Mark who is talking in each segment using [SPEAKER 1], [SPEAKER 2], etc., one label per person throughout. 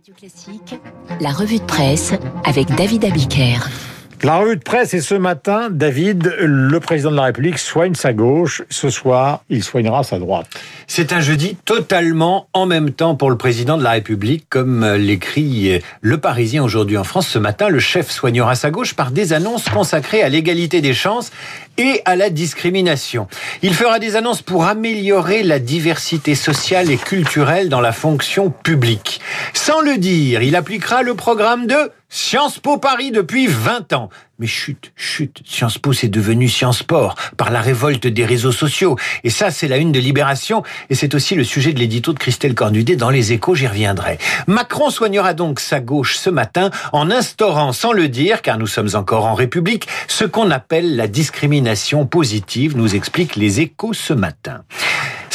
[SPEAKER 1] Radio Classique, la revue de presse avec David Abiker.
[SPEAKER 2] La revue de presse est ce matin, David, le président de la République soigne sa gauche. Ce soir, il soignera sa droite.
[SPEAKER 3] C'est un jeudi totalement en même temps pour le président de la République, comme l'écrit Le Parisien aujourd'hui en France. Ce matin, le chef soignera sa gauche par des annonces consacrées à l'égalité des chances et à la discrimination. Il fera des annonces pour améliorer la diversité sociale et culturelle dans la fonction publique. Sans le dire, il appliquera le programme de Sciences Po Paris depuis 20 ans. Mais chut, chut, Sciences Po c'est devenu Sciences Sport par la révolte des réseaux sociaux. Et ça, c'est la une de Libération et c'est aussi le sujet de l'édito de Christelle Cornudet dans Les Échos, j'y reviendrai. Macron soignera donc sa gauche ce matin en instaurant, sans le dire, car nous sommes encore en République, ce qu'on appelle la discrimination positive, nous explique Les Échos ce matin.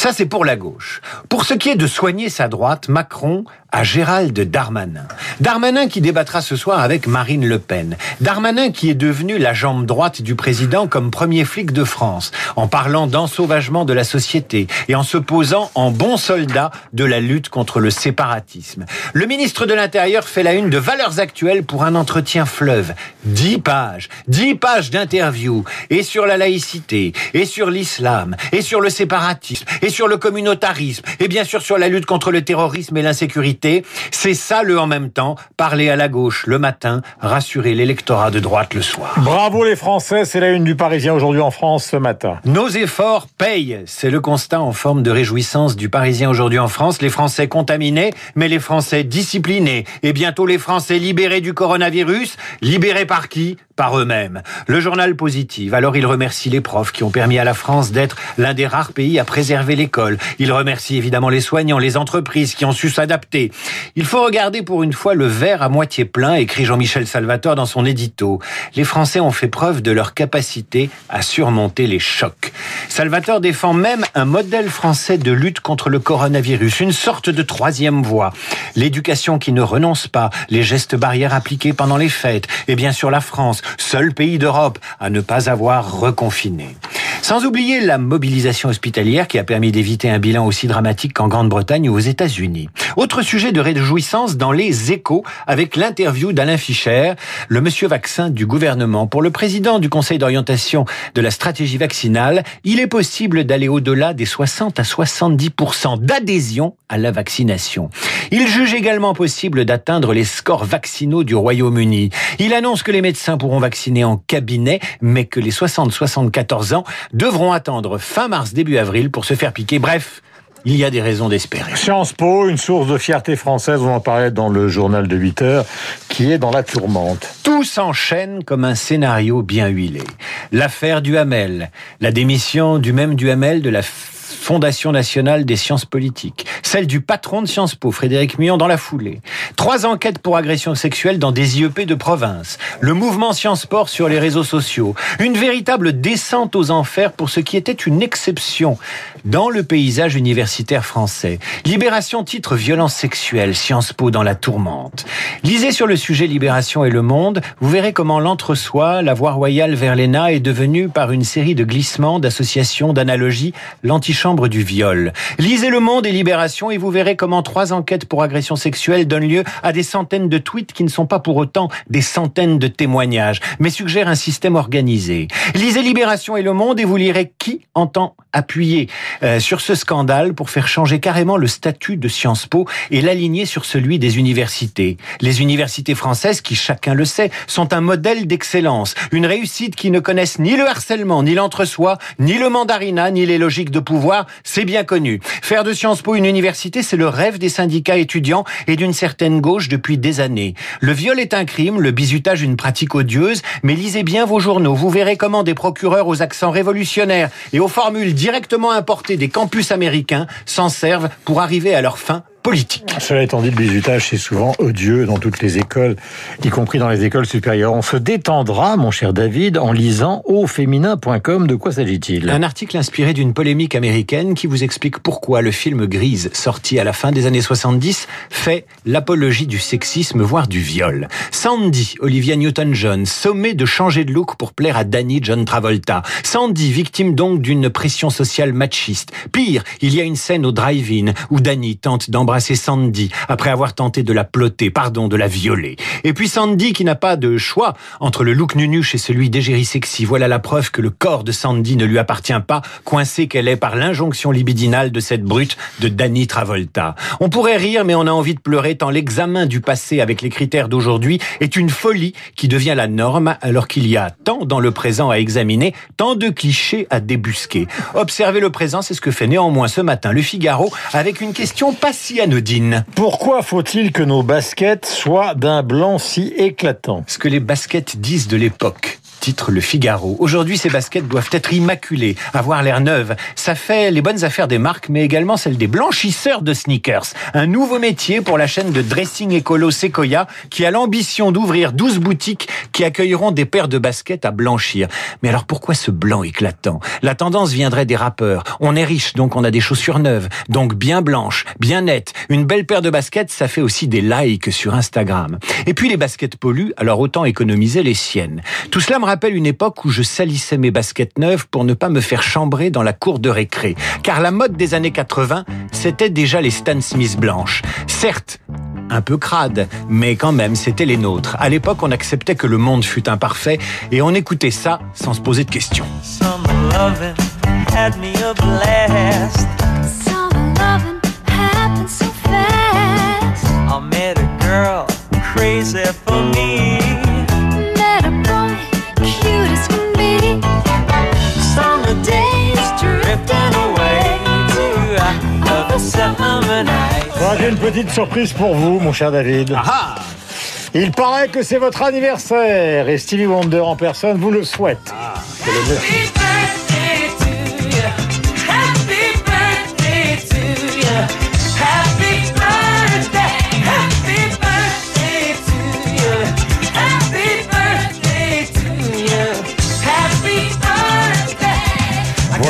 [SPEAKER 3] Ça, c'est pour la gauche. Pour ce qui est de soigner sa droite, Macron a Gérald Darmanin. Darmanin qui débattra ce soir avec Marine Le Pen. Darmanin qui est devenu la jambe droite du président comme premier flic de France, en parlant d'ensauvagement de la société et en se posant en bon soldat de la lutte contre le séparatisme. Le ministre de l'Intérieur fait la une de Valeurs Actuelles pour un entretien fleuve. Dix pages, dix pages d'interviews, et sur la laïcité, et sur l'islam, et sur le séparatisme, et sur le communautarisme, et bien sûr sur la lutte contre le terrorisme et l'insécurité. C'est ça le en même temps, parler à la gauche le matin, rassurer l'électorat de droite le soir.
[SPEAKER 2] Bravo les Français, c'est la une du Parisien aujourd'hui en France ce matin.
[SPEAKER 3] Nos efforts payent, c'est le constat en forme de réjouissance du Parisien aujourd'hui en France. Les Français contaminés, mais les Français disciplinés. Et bientôt les Français libérés du coronavirus. Libérés par qui? Par eux-mêmes. Le journal positif. Alors il remercie les profs qui ont permis à la France d'être l'un des rares pays à préserver l'école. Il remercie évidemment les soignants, les entreprises qui ont su s'adapter. Il faut regarder pour une fois le verre à moitié plein, écrit Jean-Michel Salvatore dans son édito. Les Français ont fait preuve de leur capacité à surmonter les chocs. Salvatore défend même un modèle français de lutte contre le coronavirus, une sorte de troisième voie. L'éducation qui ne renonce pas, les gestes barrières appliqués pendant les fêtes, et bien sûr la France, seul pays d'Europe à ne pas avoir reconfiné. Sans oublier la mobilisation hospitalière qui a permis d'éviter un bilan aussi dramatique qu'en Grande-Bretagne ou aux États-Unis. Autre sujet de réjouissance dans les échos avec l'interview d'Alain Fischer, le monsieur vaccin du gouvernement. Pour le président du Conseil d'orientation de la stratégie vaccinale, il est possible d'aller au-delà des 60 à 70% d'adhésion à la vaccination. Il juge également possible d'atteindre les scores vaccinaux du Royaume-Uni. Il annonce que les médecins pourront vacciner en cabinet, mais que les 60-74 ans devront attendre fin mars, début avril pour se faire piquer. Bref, il y a des raisons d'espérer.
[SPEAKER 2] Sciences Po, une source de fierté française, on en parlait dans le journal de 8 heures, qui est dans la tourmente.
[SPEAKER 3] Tout s'enchaîne comme un scénario bien huilé. L'affaire du Hamel, la démission du même du Hamel de la Fondation nationale des sciences politiques, celle du patron de Sciences Po, Frédéric Mion, dans la foulée, trois enquêtes pour agression sexuelle dans des IEP de province, le mouvement Sciences Sport sur les réseaux sociaux, une véritable descente aux enfers pour ce qui était une exception dans le paysage universitaire français. Libération titre violence sexuelle, Sciences Po dans la tourmente. Lisez sur le sujet Libération et Le Monde, vous verrez comment l'entre-soi, la voie royale vers l'ENA est devenue par une série de glissements, d'associations, d'analogies, l'antichambre du viol. Lisez Le Monde et Libération et vous verrez comment trois enquêtes pour agression sexuelle donnent lieu à des centaines de tweets qui ne sont pas pour autant des centaines de témoignages, mais suggèrent un système organisé. Lisez Libération et Le Monde et vous lirez qui entend appuyer euh, sur ce scandale pour faire changer carrément le statut de Sciences Po et l'aligner sur celui des universités. Les universités françaises, qui chacun le sait, sont un modèle d'excellence, une réussite qui ne connaissent ni le harcèlement, ni l'entre-soi, ni le mandarinat, ni les logiques de pouvoir, c'est bien connu. Faire de Sciences Po une université, c'est le rêve des syndicats étudiants et d'une certaine gauche depuis des années. Le viol est un crime, le bizutage une pratique odieuse, mais lisez bien vos journaux. Vous verrez comment des procureurs aux accents révolutionnaires et aux formules directement des campus américains s'en servent pour arriver à leur fin politique.
[SPEAKER 2] Cela étant dit, le bizutage, c'est souvent odieux dans toutes les écoles, y compris dans les écoles supérieures. On se détendra, mon cher David, en lisant auféminin.com. De quoi s'agit-il?
[SPEAKER 3] Un article inspiré d'une polémique américaine qui vous explique pourquoi le film Grise, sorti à la fin des années 70, fait l'apologie du sexisme, voire du viol. Sandy, Olivia Newton-John, sommée de changer de look pour plaire à Danny John Travolta. Sandy, victime donc d'une pression sociale machiste. Pire, il y a une scène au drive-in où Danny tente d'embrasser d'embrasser Sandy après avoir tenté de la ploter, pardon, de la violer. Et puis Sandy qui n'a pas de choix entre le look nunuche et celui d'égérie sexy. Voilà la preuve que le corps de Sandy ne lui appartient pas, coincée qu'elle est par l'injonction libidinale de cette brute de Danny Travolta. On pourrait rire, mais on a envie de pleurer tant l'examen du passé avec les critères d'aujourd'hui est une folie qui devient la norme alors qu'il y a tant dans le présent à examiner, tant de clichés à débusquer. Observer le présent, c'est ce que fait néanmoins ce matin le Figaro avec une question pas si
[SPEAKER 2] Pourquoi faut-il que nos baskets soient d'un blanc si éclatant?
[SPEAKER 3] Ce que les baskets disent de l'époque titre Le Figaro. Aujourd'hui, ces baskets doivent être immaculées, avoir l'air neuves. Ça fait les bonnes affaires des marques, mais également celles des blanchisseurs de sneakers. Un nouveau métier pour la chaîne de dressing écolo Sequoia, qui a l'ambition d'ouvrir 12 boutiques qui accueilleront des paires de baskets à blanchir. Mais alors pourquoi ce blanc éclatant? La tendance viendrait des rappeurs. On est riche, donc on a des chaussures neuves, donc bien blanches, bien nettes. Une belle paire de baskets, ça fait aussi des likes sur Instagram. Et puis les baskets polluent, alors autant économiser les siennes. Tout cela me rappelle une époque où je salissais mes baskets neuves pour ne pas me faire chambrer dans la cour de récré. Car la mode des années 80, c'était déjà les Stan Smith blanches. Certes, un peu crade, mais quand même, c'était les nôtres. À l'époque, on acceptait que le monde fût imparfait et on écoutait ça sans se poser de questions. me.
[SPEAKER 2] J'ai une petite surprise pour vous, mon cher David.
[SPEAKER 3] Ah
[SPEAKER 2] Il paraît que c'est votre anniversaire et Stevie Wonder en personne vous le souhaite. Ah,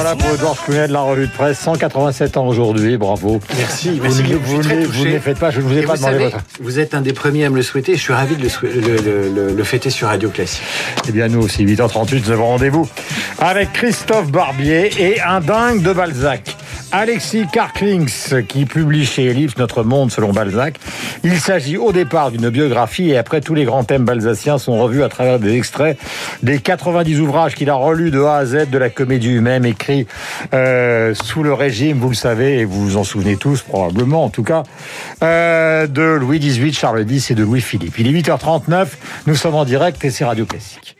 [SPEAKER 2] Voilà pour Edouard Clounet de la revue de presse. 187 ans aujourd'hui, bravo.
[SPEAKER 3] Merci.
[SPEAKER 2] Vous, ne, les faites pas, je ne vous ai pas demandé votre.
[SPEAKER 3] Vous êtes un des premiers à me le souhaiter. Je suis ravi de le, le, fêter sur Radio Classique.
[SPEAKER 2] Eh bien, nous aussi, 8h38, nous avons rendez-vous avec Christophe Barbier et un dingue de Balzac. Alexis Karklings, qui publie chez Ellipse Notre Monde selon Balzac. Il s'agit au départ d'une biographie et après tous les grands thèmes balsaciens sont revus à travers des extraits des 90 ouvrages qu'il a relus de A à Z de la comédie humaine écrit euh, sous le régime, vous le savez, et vous vous en souvenez tous probablement en tout cas, euh, de Louis XVIII, Charles X et de Louis-Philippe. Il est 8h39, nous sommes en direct et c'est Radio Classique.